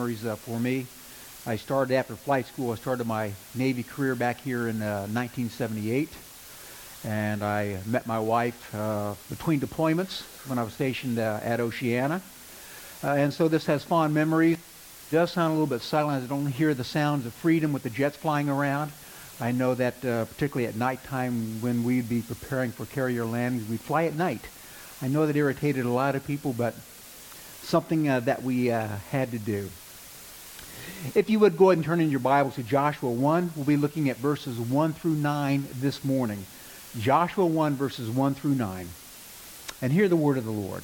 memories uh, for me. I started after flight school. I started my Navy career back here in uh, 1978, and I met my wife uh, between deployments when I was stationed uh, at Oceana. Uh, and so this has fond memories. It does sound a little bit silent. I don't hear the sounds of freedom with the jets flying around. I know that uh, particularly at nighttime when we'd be preparing for carrier landings, we'd fly at night. I know that irritated a lot of people, but something that we had to do. If you would go ahead and turn in your Bible to Joshua 1, we'll be looking at verses 1 through 9 this morning. Joshua 1, verses 1 through 9. And hear the word of the Lord.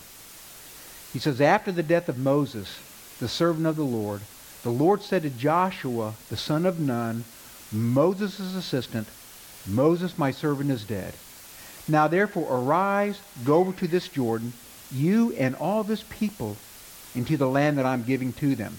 He says, After the death of Moses, the servant of the Lord, the Lord said to Joshua, the son of Nun, Moses' assistant, Moses, my servant, is dead. Now therefore arise, go over to this Jordan, you and all this people, into the land that I'm giving to them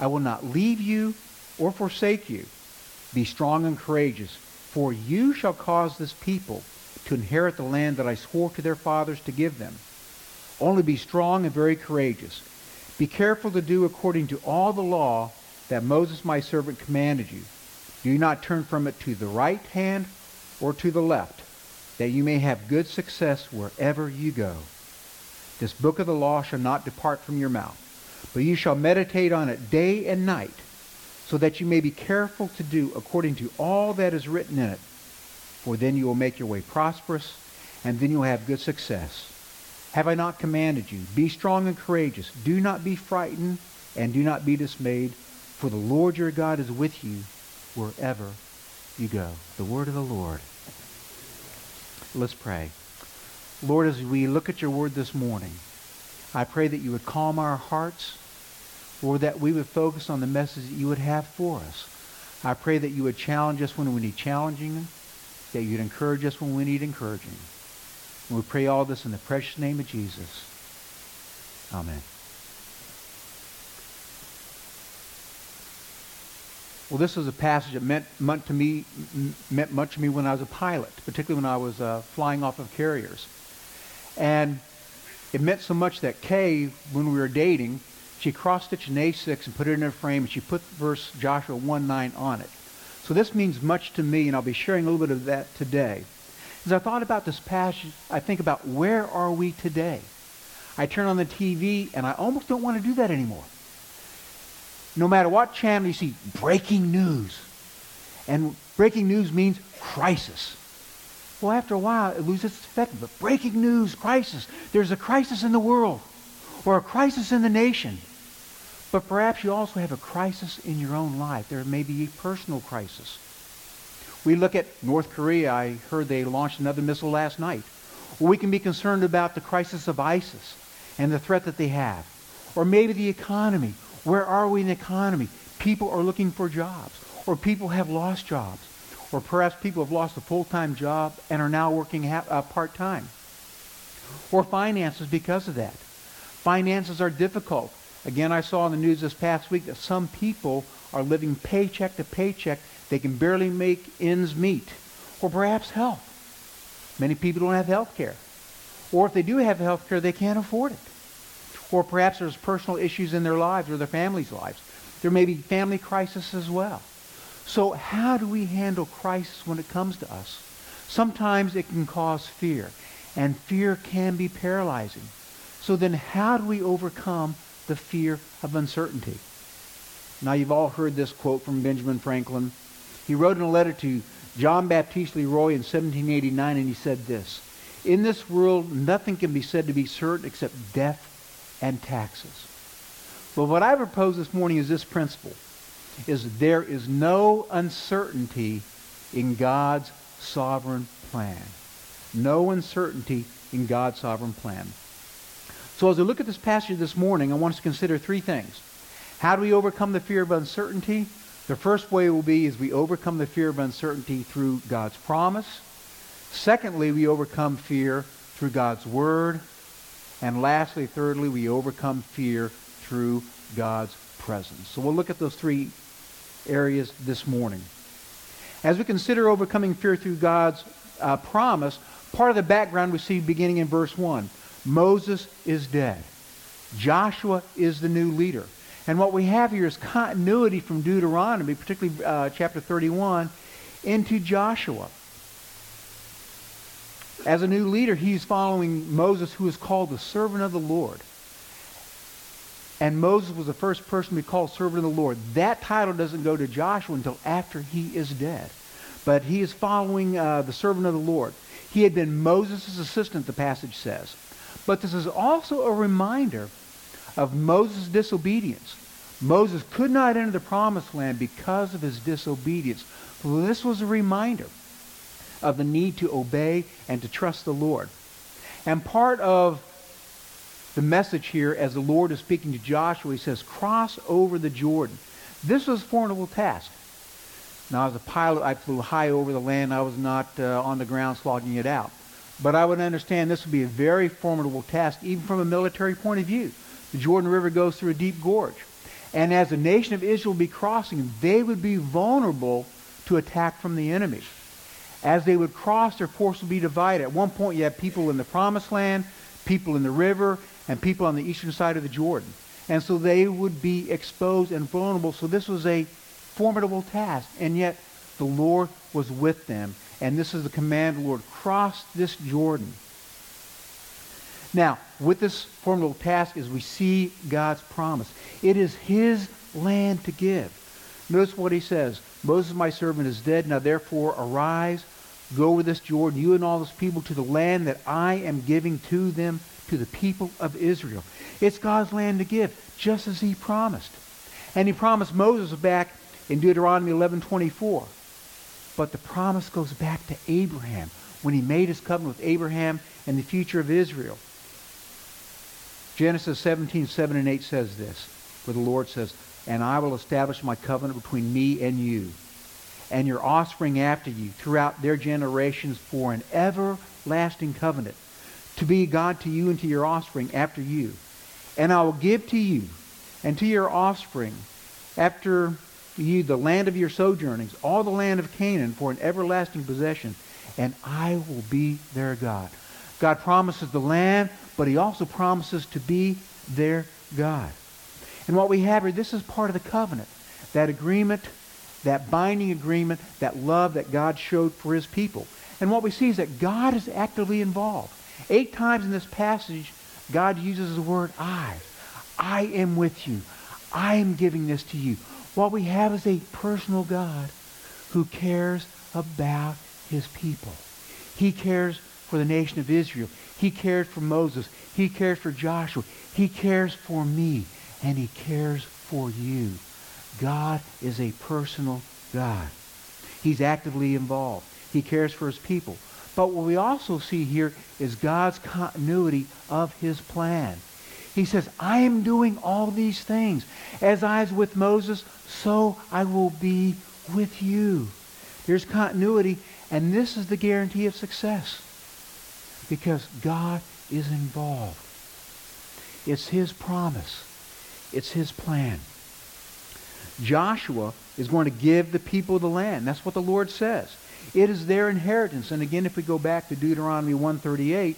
I will not leave you or forsake you. Be strong and courageous, for you shall cause this people to inherit the land that I swore to their fathers to give them. Only be strong and very courageous. Be careful to do according to all the law that Moses my servant commanded you. Do not turn from it to the right hand or to the left, that you may have good success wherever you go. This book of the law shall not depart from your mouth but you shall meditate on it day and night, so that you may be careful to do according to all that is written in it. For then you will make your way prosperous, and then you will have good success. Have I not commanded you? Be strong and courageous. Do not be frightened, and do not be dismayed, for the Lord your God is with you wherever you go. The word of the Lord. Let's pray. Lord, as we look at your word this morning, I pray that you would calm our hearts or that we would focus on the message that you would have for us. I pray that you would challenge us when we need challenging, that you'd encourage us when we need encouraging. And we pray all this in the precious name of Jesus. Amen. Well, this is a passage that meant, meant to me meant much to me when I was a pilot, particularly when I was uh, flying off of carriers. And it meant so much that Kay, when we were dating, she cross-stitched an A6 and put it in a frame, and she put verse Joshua 1.9 on it. So this means much to me, and I'll be sharing a little bit of that today. As I thought about this passage, I think about where are we today? I turn on the TV, and I almost don't want to do that anymore. No matter what channel you see, breaking news. And breaking news means crisis. Well, after a while, it loses its effect. But breaking news, crisis. There's a crisis in the world or a crisis in the nation. But perhaps you also have a crisis in your own life. There may be a personal crisis. We look at North Korea. I heard they launched another missile last night. We can be concerned about the crisis of ISIS and the threat that they have. Or maybe the economy. Where are we in the economy? People are looking for jobs. Or people have lost jobs or perhaps people have lost a full-time job and are now working ha- uh, part-time. Or finances because of that. Finances are difficult. Again, I saw in the news this past week that some people are living paycheck to paycheck. They can barely make ends meet. Or perhaps health. Many people don't have health care. Or if they do have health care, they can't afford it. Or perhaps there's personal issues in their lives or their family's lives. There may be family crisis as well. So how do we handle crisis when it comes to us? Sometimes it can cause fear, and fear can be paralyzing. So then how do we overcome the fear of uncertainty? Now you've all heard this quote from Benjamin Franklin. He wrote in a letter to John Baptiste Le Roy in 1789, and he said this, In this world, nothing can be said to be certain except death and taxes. But what I propose this morning is this principle is there is no uncertainty in God's sovereign plan. No uncertainty in God's sovereign plan. So as we look at this passage this morning, I want us to consider three things. How do we overcome the fear of uncertainty? The first way will be is we overcome the fear of uncertainty through God's promise. Secondly, we overcome fear through God's word. And lastly, thirdly, we overcome fear through God's presence. So we'll look at those three areas this morning. As we consider overcoming fear through God's uh, promise, part of the background we see beginning in verse 1. Moses is dead. Joshua is the new leader. And what we have here is continuity from Deuteronomy, particularly uh, chapter 31, into Joshua. As a new leader, he's following Moses, who is called the servant of the Lord. And Moses was the first person to be called servant of the Lord. That title doesn't go to Joshua until after he is dead. But he is following uh, the servant of the Lord. He had been Moses' assistant, the passage says. But this is also a reminder of Moses' disobedience. Moses could not enter the promised land because of his disobedience. So this was a reminder of the need to obey and to trust the Lord. And part of the message here, as the Lord is speaking to Joshua, he says, cross over the Jordan. This was a formidable task. Now, as a pilot, I flew high over the land. I was not uh, on the ground slogging it out. But I would understand this would be a very formidable task, even from a military point of view. The Jordan River goes through a deep gorge. And as the nation of Israel would be crossing, they would be vulnerable to attack from the enemy. As they would cross, their force would be divided. At one point, you had people in the promised land, people in the river, and people on the eastern side of the Jordan. And so they would be exposed and vulnerable. So this was a formidable task. And yet the Lord was with them. And this is the command Lord. Cross this Jordan. Now, with this formidable task is we see God's promise. It is his land to give. Notice what he says. Moses, my servant, is dead. Now therefore arise, go over this Jordan, you and all this people, to the land that I am giving to them, to the people of Israel. It's God's land to give, just as he promised. And he promised Moses back in Deuteronomy 11:24. But the promise goes back to Abraham when he made his covenant with Abraham and the future of Israel. Genesis 17, 7 and 8 says this, where the Lord says, And I will establish my covenant between me and you, and your offspring after you, throughout their generations for an everlasting covenant, to be God to you and to your offspring after you. And I will give to you and to your offspring after you the land of your sojournings, all the land of Canaan for an everlasting possession, and I will be their God. God promises the land, but he also promises to be their God. And what we have here, this is part of the covenant. That agreement, that binding agreement, that love that God showed for his people. And what we see is that God is actively involved. Eight times in this passage, God uses the word I. I am with you. I am giving this to you. What we have is a personal God who cares about his people. He cares for the nation of Israel. He cares for Moses. He cares for Joshua. He cares for me. And he cares for you. God is a personal God. He's actively involved. He cares for his people. But what we also see here is God's continuity of his plan. He says, I am doing all these things. As I was with Moses, so I will be with you. There's continuity, and this is the guarantee of success because God is involved. It's his promise. It's his plan. Joshua is going to give the people the land. That's what the Lord says. It is their inheritance. And again, if we go back to Deuteronomy 138,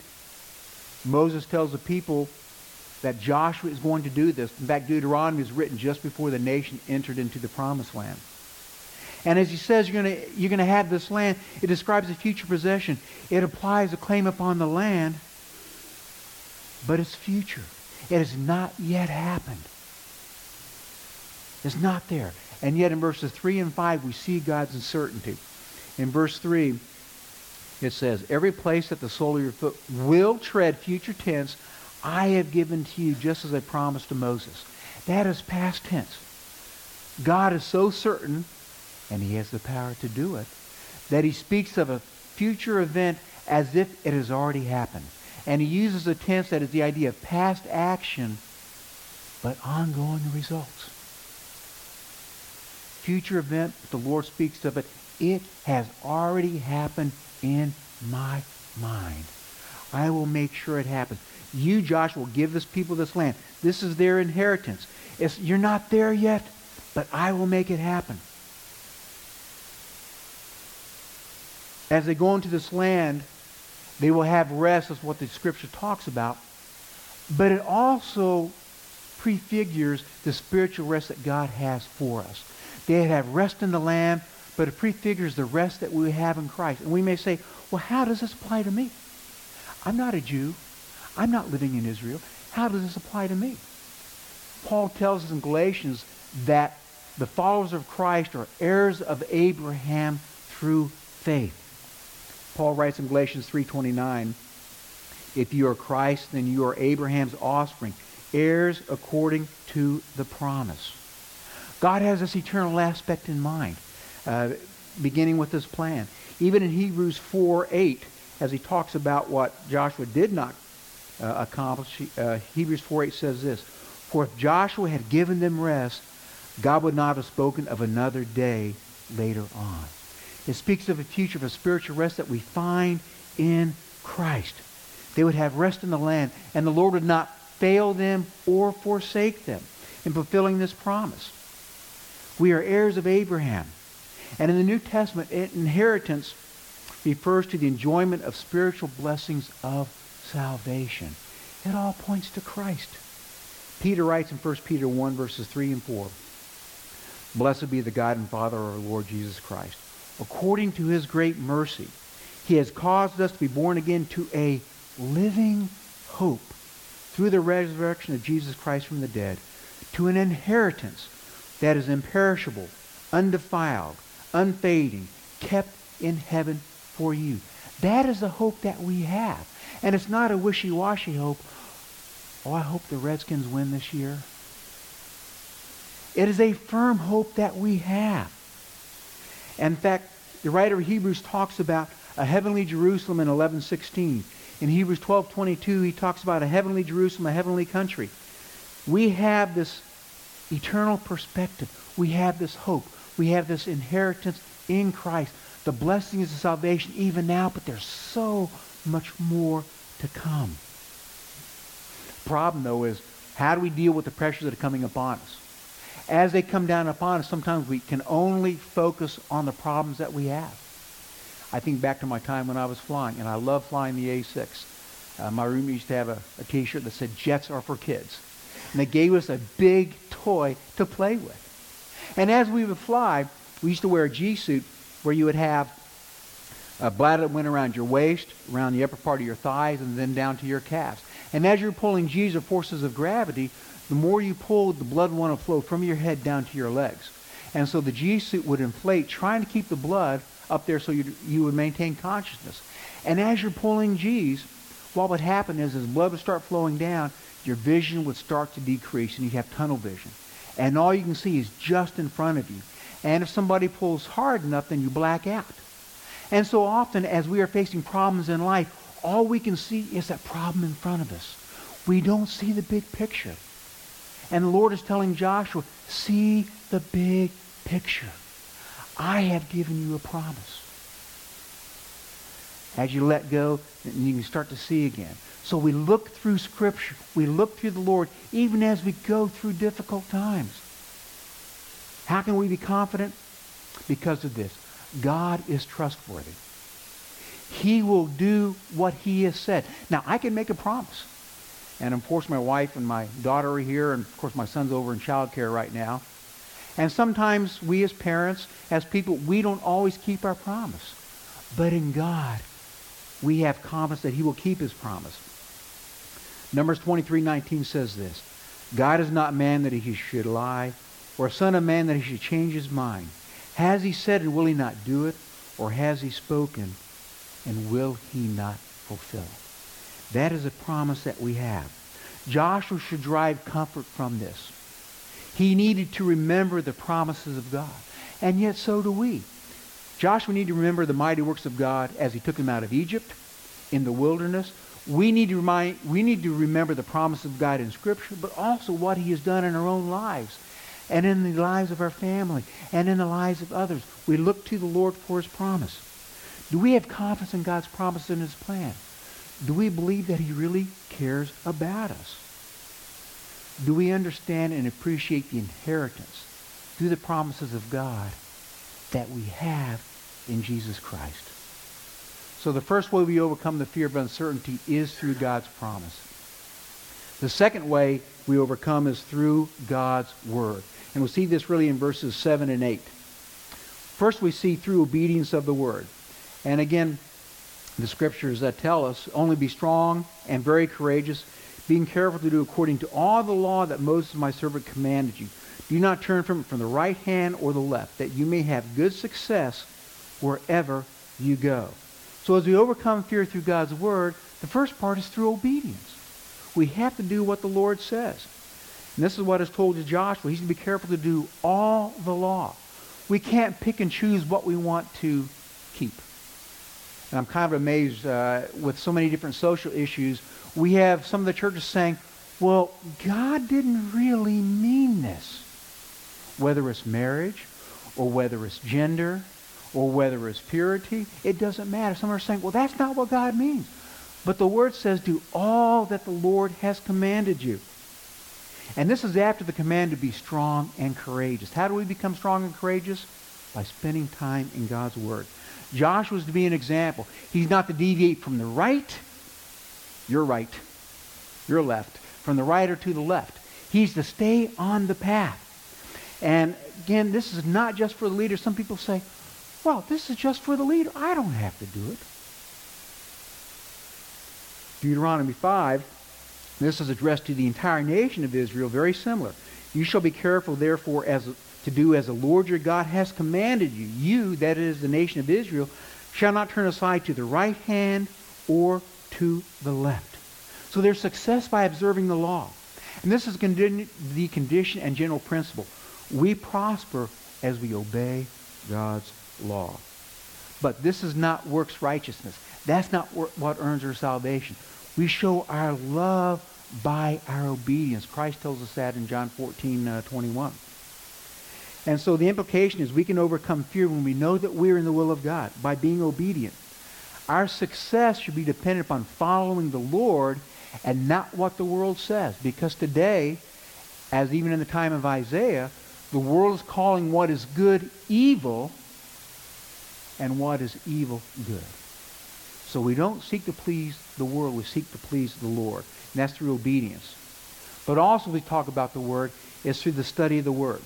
Moses tells the people that Joshua is going to do this. In fact, Deuteronomy is written just before the nation entered into the promised land. And as he says, you're going to, you're to have this land. It describes a future possession. It applies a claim upon the land, but it's future. It has not yet happened. It's not there. And yet in verses 3 and 5, we see God's uncertainty. In verse 3, it says, Every place that the sole of your foot will tread, future tense, I have given to you just as I promised to Moses. That is past tense. God is so certain and he has the power to do it, that he speaks of a future event as if it has already happened. And he uses a tense that is the idea of past action, but ongoing results. future event, the Lord speaks of it. It has already happened in my mind. I will make sure it happens. You, Joshua, give this people this land. This is their inheritance. It's, you're not there yet, but I will make it happen. As they go into this land, they will have rest, is what the scripture talks about. But it also prefigures the spiritual rest that God has for us. They have rest in the land, but it prefigures the rest that we have in Christ. And we may say, well, how does this apply to me? I'm not a Jew. I'm not living in Israel. How does this apply to me? Paul tells us in Galatians that the followers of Christ are heirs of Abraham through faith. Paul writes in Galatians 3:29, if you are Christ, then you are Abraham's offspring, heirs according to the promise. God has this eternal aspect in mind, uh, beginning with this plan. Even in Hebrews 4 8, as he talks about what Joshua did not uh, accomplish, uh, Hebrews 4 8 says this For if Joshua had given them rest, God would not have spoken of another day later on. It speaks of a future of a spiritual rest that we find in Christ. They would have rest in the land, and the Lord would not fail them or forsake them in fulfilling this promise. We are heirs of Abraham. And in the New Testament, inheritance refers to the enjoyment of spiritual blessings of salvation. It all points to Christ. Peter writes in 1 Peter 1, verses 3 and 4, Blessed be the God and Father of our Lord Jesus Christ. According to his great mercy, he has caused us to be born again to a living hope through the resurrection of Jesus Christ from the dead to an inheritance that is imperishable, undefiled, unfading, kept in heaven for you. That is the hope that we have. And it's not a wishy-washy hope. Oh, I hope the Redskins win this year. It is a firm hope that we have. In fact, the writer of Hebrews talks about a heavenly Jerusalem in 1116. In Hebrews 12:22, he talks about a heavenly Jerusalem, a heavenly country. We have this eternal perspective. We have this hope. We have this inheritance in Christ. The blessings of salvation even now, but there's so much more to come. The problem, though, is how do we deal with the pressures that are coming upon us? As they come down upon us, sometimes we can only focus on the problems that we have. I think back to my time when I was flying, and I love flying the A6. Uh, my room used to have a, a T-shirt that said, Jets are for kids. And they gave us a big toy to play with. And as we would fly, we used to wear a G-suit where you would have a bladder that went around your waist, around the upper part of your thighs, and then down to your calves. And as you're pulling G's or forces of gravity, the more you pull, the blood want to flow from your head down to your legs. And so the G suit would inflate, trying to keep the blood up there so you, you would maintain consciousness. And as you're pulling G's, what would happen is as blood would start flowing down, your vision would start to decrease and you'd have tunnel vision. And all you can see is just in front of you. And if somebody pulls hard enough, then you black out. And so often as we are facing problems in life, all we can see is that problem in front of us. We don't see the big picture. And the Lord is telling Joshua, see the big picture. I have given you a promise. As you let go, you can start to see again. So we look through Scripture. We look through the Lord even as we go through difficult times. How can we be confident? Because of this. God is trustworthy. He will do what he has said. Now, I can make a promise. And of course, my wife and my daughter are here, and of course, my son's over in child care right now. And sometimes we as parents, as people, we don't always keep our promise. But in God, we have confidence that he will keep his promise. Numbers 23:19 says this, God is not man that he should lie, or a son of man that he should change his mind. Has he said and will he not do it? Or has he spoken and will he not fulfill? it? That is a promise that we have. Joshua should derive comfort from this. He needed to remember the promises of God. And yet so do we. Joshua needed to remember the mighty works of God as he took them out of Egypt, in the wilderness. We need to remind, we need to remember the promise of God in Scripture, but also what he has done in our own lives and in the lives of our family and in the lives of others. We look to the Lord for his promise. Do we have confidence in God's promise and his plan? Do we believe that he really cares about us? Do we understand and appreciate the inheritance through the promises of God that we have in Jesus Christ? So the first way we overcome the fear of uncertainty is through God's promise. The second way we overcome is through God's word. And we'll see this really in verses 7 and 8. First, we see through obedience of the word. And again, the scriptures that tell us, only be strong and very courageous, being careful to do according to all the law that Moses my servant commanded you. Do not turn from it from the right hand or the left, that you may have good success wherever you go. So as we overcome fear through God's word, the first part is through obedience. We have to do what the Lord says. And this is what is told to Joshua. He's to be careful to do all the law. We can't pick and choose what we want to keep. And I'm kind of amazed uh, with so many different social issues. We have some of the churches saying, well, God didn't really mean this. Whether it's marriage or whether it's gender or whether it's purity, it doesn't matter. Some are saying, well, that's not what God means. But the word says, do all that the Lord has commanded you. And this is after the command to be strong and courageous. How do we become strong and courageous? By spending time in God's word. Joshua is to be an example. He's not to deviate from the right, your right, your left, from the right or to the left. He's to stay on the path. And again, this is not just for the leader. Some people say, well, this is just for the leader. I don't have to do it. Deuteronomy 5, this is addressed to the entire nation of Israel, very similar. You shall be careful, therefore, as to do as the Lord your God has commanded you. You, that is the nation of Israel, shall not turn aside to the right hand or to the left. So there's success by observing the law. And this is the condition and general principle. We prosper as we obey God's law. But this is not works righteousness. That's not what earns our salvation. We show our love by our obedience. Christ tells us that in John 14, uh, 21. And so the implication is we can overcome fear when we know that we're in the will of God by being obedient. Our success should be dependent upon following the Lord and not what the world says. Because today, as even in the time of Isaiah, the world is calling what is good evil and what is evil good. So we don't seek to please the world, we seek to please the Lord. And that's through obedience. But also we talk about the Word is through the study of the Word.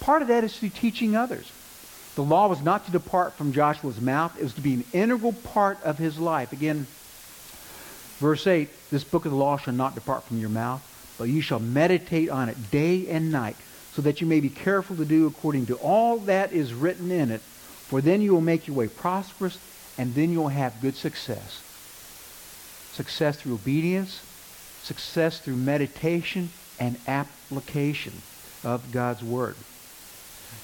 Part of that is through teaching others. The law was not to depart from Joshua's mouth. It was to be an integral part of his life. Again, verse 8, this book of the law shall not depart from your mouth, but you shall meditate on it day and night, so that you may be careful to do according to all that is written in it, for then you will make your way prosperous, and then you'll have good success. Success through obedience, success through meditation and application of God's word.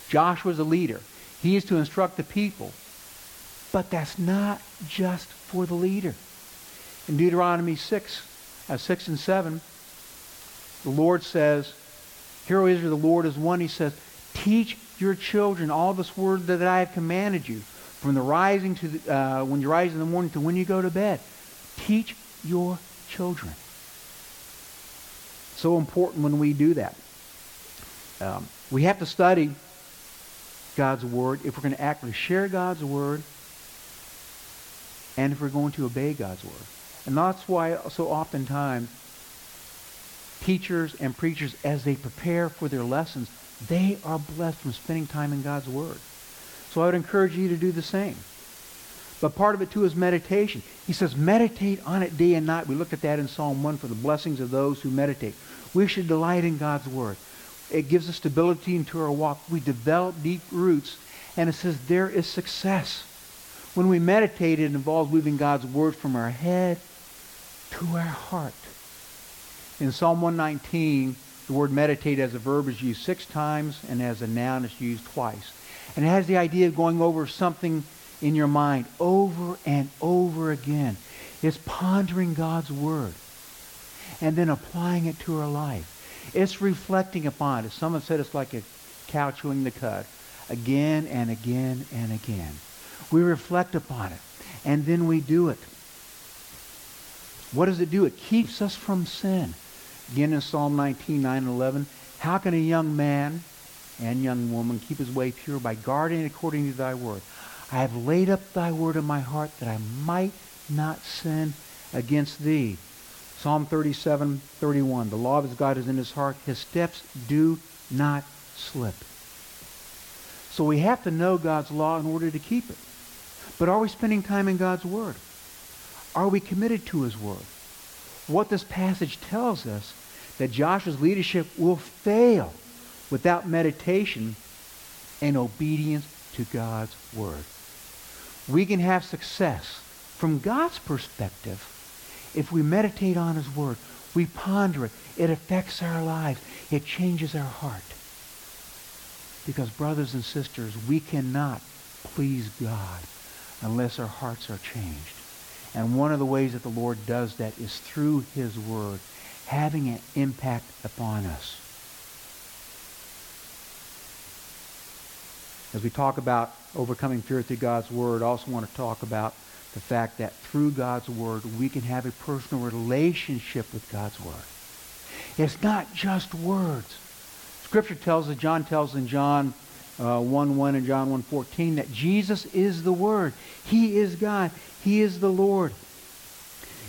Joshua is a leader. He is to instruct the people. But that's not just for the leader. In Deuteronomy 6, uh, 6 and 7, the Lord says, Hear, O Israel, the Lord is one. He says, Teach your children all this word that I have commanded you, from the rising to the, uh, when you rise in the morning to when you go to bed. Teach your children. So important when we do that. Um, we have to study God's word if we're going to actually share God's word and if we're going to obey God's word. And that's why so oftentimes teachers and preachers, as they prepare for their lessons, they are blessed from spending time in God's Word. So I would encourage you to do the same. But part of it too is meditation. He says, meditate on it day and night. We looked at that in Psalm 1 for the blessings of those who meditate. We should delight in God's Word. It gives us stability into our walk. We develop deep roots. And it says there is success. When we meditate, it involves moving God's Word from our head to our heart. In Psalm 119, the word meditate as a verb is used six times and as a noun it's used twice. And it has the idea of going over something in your mind over and over again. is pondering God's word and then applying it to our life. It's reflecting upon it. Someone said it's like a cow chewing the cud. Again and again and again. We reflect upon it. And then we do it. What does it do? It keeps us from sin. Again in Psalm 19, 9 and 11. How can a young man and young woman keep his way pure by guarding according to thy word? I have laid up thy word in my heart that I might not sin against thee. Psalm 37, 31. The law of his God is in his heart. His steps do not slip. So we have to know God's law in order to keep it. But are we spending time in God's word? Are we committed to his word? What this passage tells us that Joshua's leadership will fail without meditation and obedience to God's word. We can have success from God's perspective if we meditate on his word. We ponder it. It affects our lives. It changes our heart. Because brothers and sisters, we cannot please God unless our hearts are changed. And one of the ways that the Lord does that is through his word, having an impact upon us. As we talk about overcoming fear through God's word, I also want to talk about the fact that through God's word, we can have a personal relationship with God's word. It's not just words. Scripture tells us, John tells in John uh, 1 1 and John 1 14, that Jesus is the Word. He is God. He is the Lord.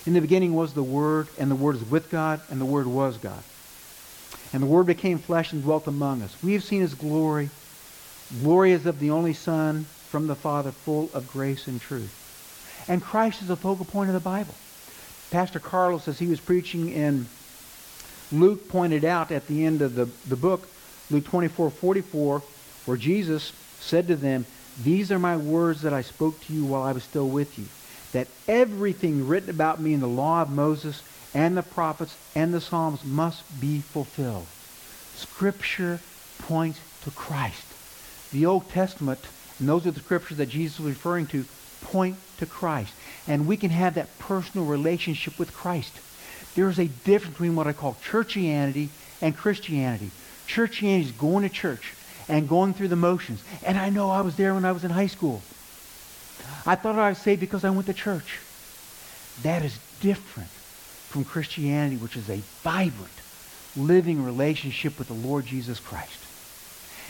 In the beginning was the Word, and the Word is with God, and the Word was God. And the Word became flesh and dwelt among us. We have seen His glory. Glory is of the only Son from the Father, full of grace and truth. And Christ is the focal point of the Bible. Pastor Carlos, as he was preaching in Luke, pointed out at the end of the, the book, Luke 24, 44, where Jesus said to them, These are my words that I spoke to you while I was still with you, that everything written about me in the law of Moses and the prophets and the Psalms must be fulfilled. Scripture points to Christ. The Old Testament, and those are the scriptures that Jesus was referring to, point to Christ. And we can have that personal relationship with Christ. There is a difference between what I call churchianity and Christianity. Churchianity is going to church and going through the motions. And I know I was there when I was in high school. I thought I was saved because I went to church. That is different from Christianity, which is a vibrant, living relationship with the Lord Jesus Christ.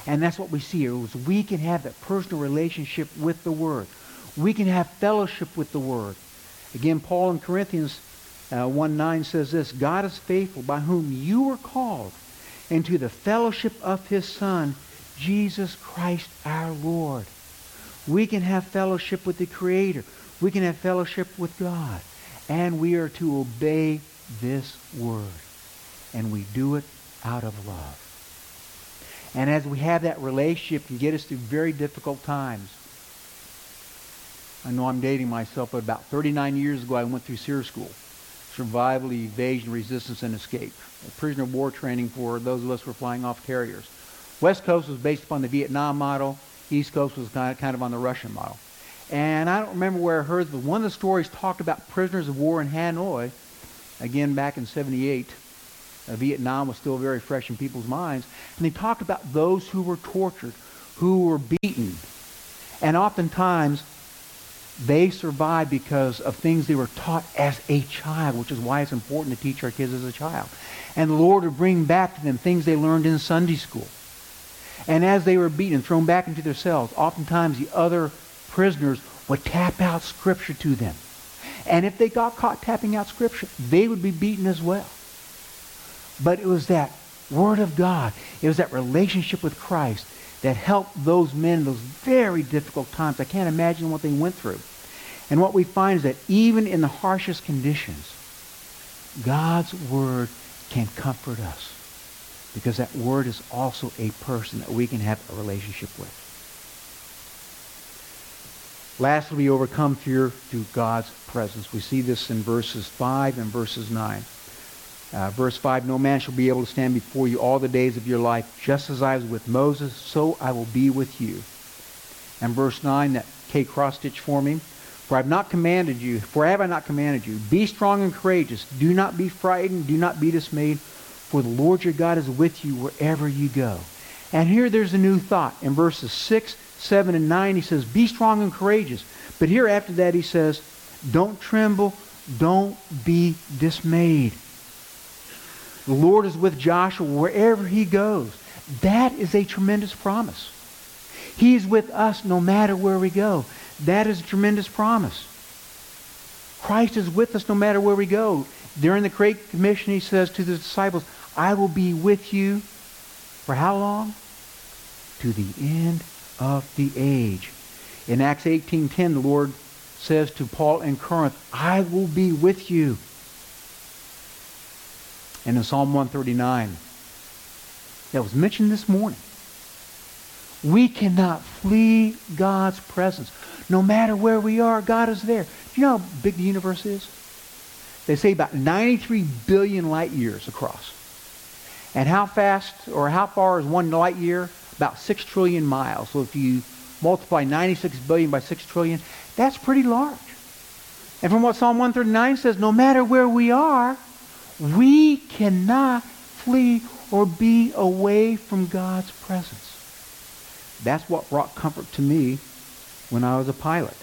And that's what we see here. Is we can have that personal relationship with the Word. We can have fellowship with the Word. Again, Paul in Corinthians uh, 1 9 says this God is faithful, by whom you were called into the fellowship of his Son, Jesus Christ our Lord. We can have fellowship with the Creator. We can have fellowship with God. And we are to obey this word. And we do it out of love. And as we have that relationship can get us through very difficult times. I know I'm dating myself, but about 39 years ago I went through SERE School. Survival, Evasion, Resistance, and Escape. A prisoner of war training for those of us who were flying off carriers. West Coast was based upon the Vietnam model. East Coast was kind of on the Russian model. And I don't remember where I heard, but one of the stories talked about prisoners of war in Hanoi, again back in 78. Uh, Vietnam was still very fresh in people's minds. And they talked about those who were tortured, who were beaten. And oftentimes, they survived because of things they were taught as a child, which is why it's important to teach our kids as a child. And the Lord would bring back to them things they learned in Sunday school. And as they were beaten and thrown back into their cells, oftentimes the other prisoners would tap out Scripture to them. And if they got caught tapping out Scripture, they would be beaten as well. But it was that Word of God, it was that relationship with Christ that helped those men in those very difficult times. I can't imagine what they went through. And what we find is that even in the harshest conditions, God's Word can comfort us because that word is also a person that we can have a relationship with. Lastly, we overcome fear through God's presence. We see this in verses 5 and verses 9. Uh, verse 5, No man shall be able to stand before you all the days of your life. Just as I was with Moses, so I will be with you. And verse 9, that Kay cross stitch for me. For I have not commanded you, for have I not commanded you, be strong and courageous. Do not be frightened, do not be dismayed, for the Lord your God is with you wherever you go. And here there's a new thought. In verses 6, 7, and 9, he says, Be strong and courageous. But here after that, he says, Don't tremble, don't be dismayed. The Lord is with Joshua wherever he goes. That is a tremendous promise. He's with us no matter where we go. That is a tremendous promise. Christ is with us no matter where we go. During the Great Commission, he says to the disciples, I will be with you for how long? To the end of the age. In Acts 18.10, the Lord says to Paul in Corinth, I will be with you. And in Psalm 139, that was mentioned this morning, we cannot flee God's presence. No matter where we are, God is there. Do you know how big the universe is? They say about 93 billion light years across. And how fast or how far is one light year? About 6 trillion miles. So if you multiply 96 billion by 6 trillion, that's pretty large. And from what Psalm 139 says, no matter where we are, we cannot flee or be away from God's presence. That's what brought comfort to me when I was a pilot.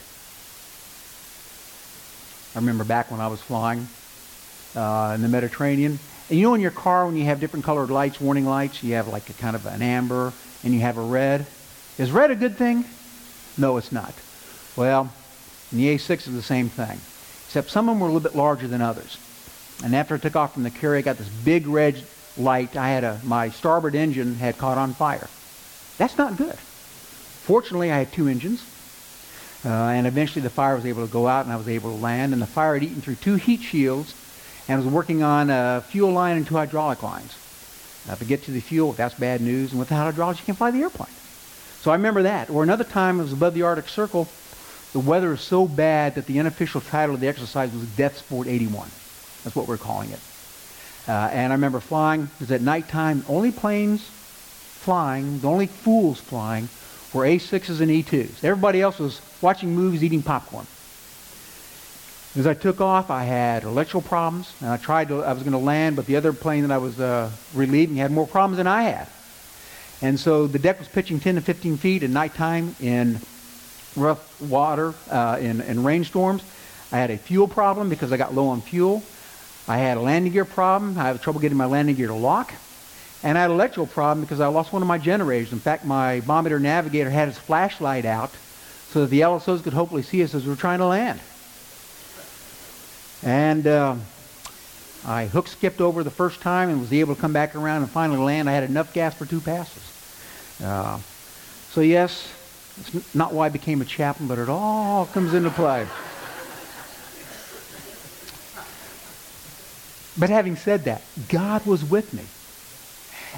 I remember back when I was flying uh, in the Mediterranean. And you know in your car when you have different colored lights, warning lights, you have like a kind of an amber and you have a red. Is red a good thing? No, it's not. Well, the A6 is the same thing. Except some of them were a little bit larger than others. And after I took off from the carrier, I got this big red light. I had a, my starboard engine had caught on fire. That's not good. Fortunately, I had two engines. Uh, and eventually the fire was able to go out and I was able to land. And the fire had eaten through two heat shields and was working on a fuel line and two hydraulic lines. You get to the fuel, that's bad news. And without hydraulics, you can't fly the airplane. So I remember that. Or another time, it was above the Arctic Circle. The weather was so bad that the unofficial title of the exercise was Death Sport 81. That's what we're calling it. Uh, and I remember flying. It was at nighttime. Only planes flying, the only fools flying, were A6s and E2s. Everybody else was watching movies, eating popcorn. As I took off, I had electrical problems, and I tried to, I was going to land, but the other plane that I was uh, relieving had more problems than I had. And so the deck was pitching 10 to 15 feet at nighttime in rough water, uh, in, in rainstorms. I had a fuel problem because I got low on fuel. I had a landing gear problem. I had trouble getting my landing gear to lock. And I had an electrical problem because I lost one of my generators. In fact, my bombardier navigator had his flashlight out so that the LSOs could hopefully see us as we were trying to land. And uh, I hook skipped over the first time and was able to come back around and finally land. I had enough gas for two passes. Uh, so yes, it's not why I became a chaplain, but it all comes into play. But having said that, God was with me.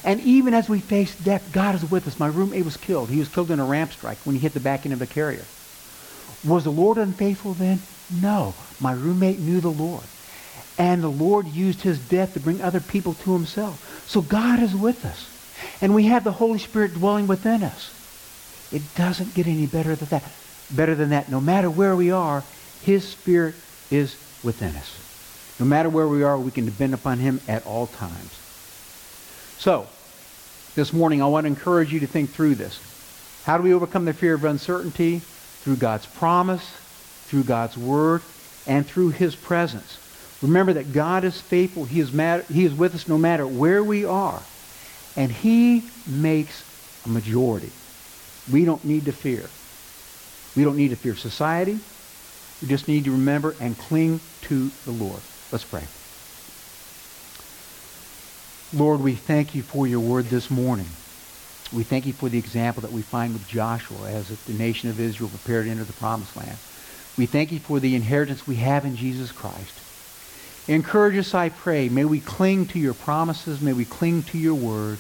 And even as we faced death, God is with us. My roommate was killed. He was killed in a ramp strike when he hit the back end of a carrier. Was the Lord unfaithful then? No. My roommate knew the Lord. And the Lord used his death to bring other people to himself. So God is with us. And we have the Holy Spirit dwelling within us. It doesn't get any better than that. Better than that. No matter where we are, his Spirit is within us. No matter where we are, we can depend upon him at all times. So, this morning I want to encourage you to think through this. How do we overcome the fear of uncertainty? Through God's promise, through God's word, and through his presence. Remember that God is faithful. He is, matter, he is with us no matter where we are. And he makes a majority. We don't need to fear. We don't need to fear society. We just need to remember and cling to the Lord. Let's pray. Lord, we thank you for your word this morning. We thank you for the example that we find with Joshua as the nation of Israel prepared to enter the promised land. We thank you for the inheritance we have in Jesus Christ. Encourage us, I pray. May we cling to your promises. May we cling to your word.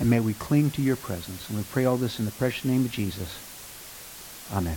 And may we cling to your presence. And we pray all this in the precious name of Jesus. Amen.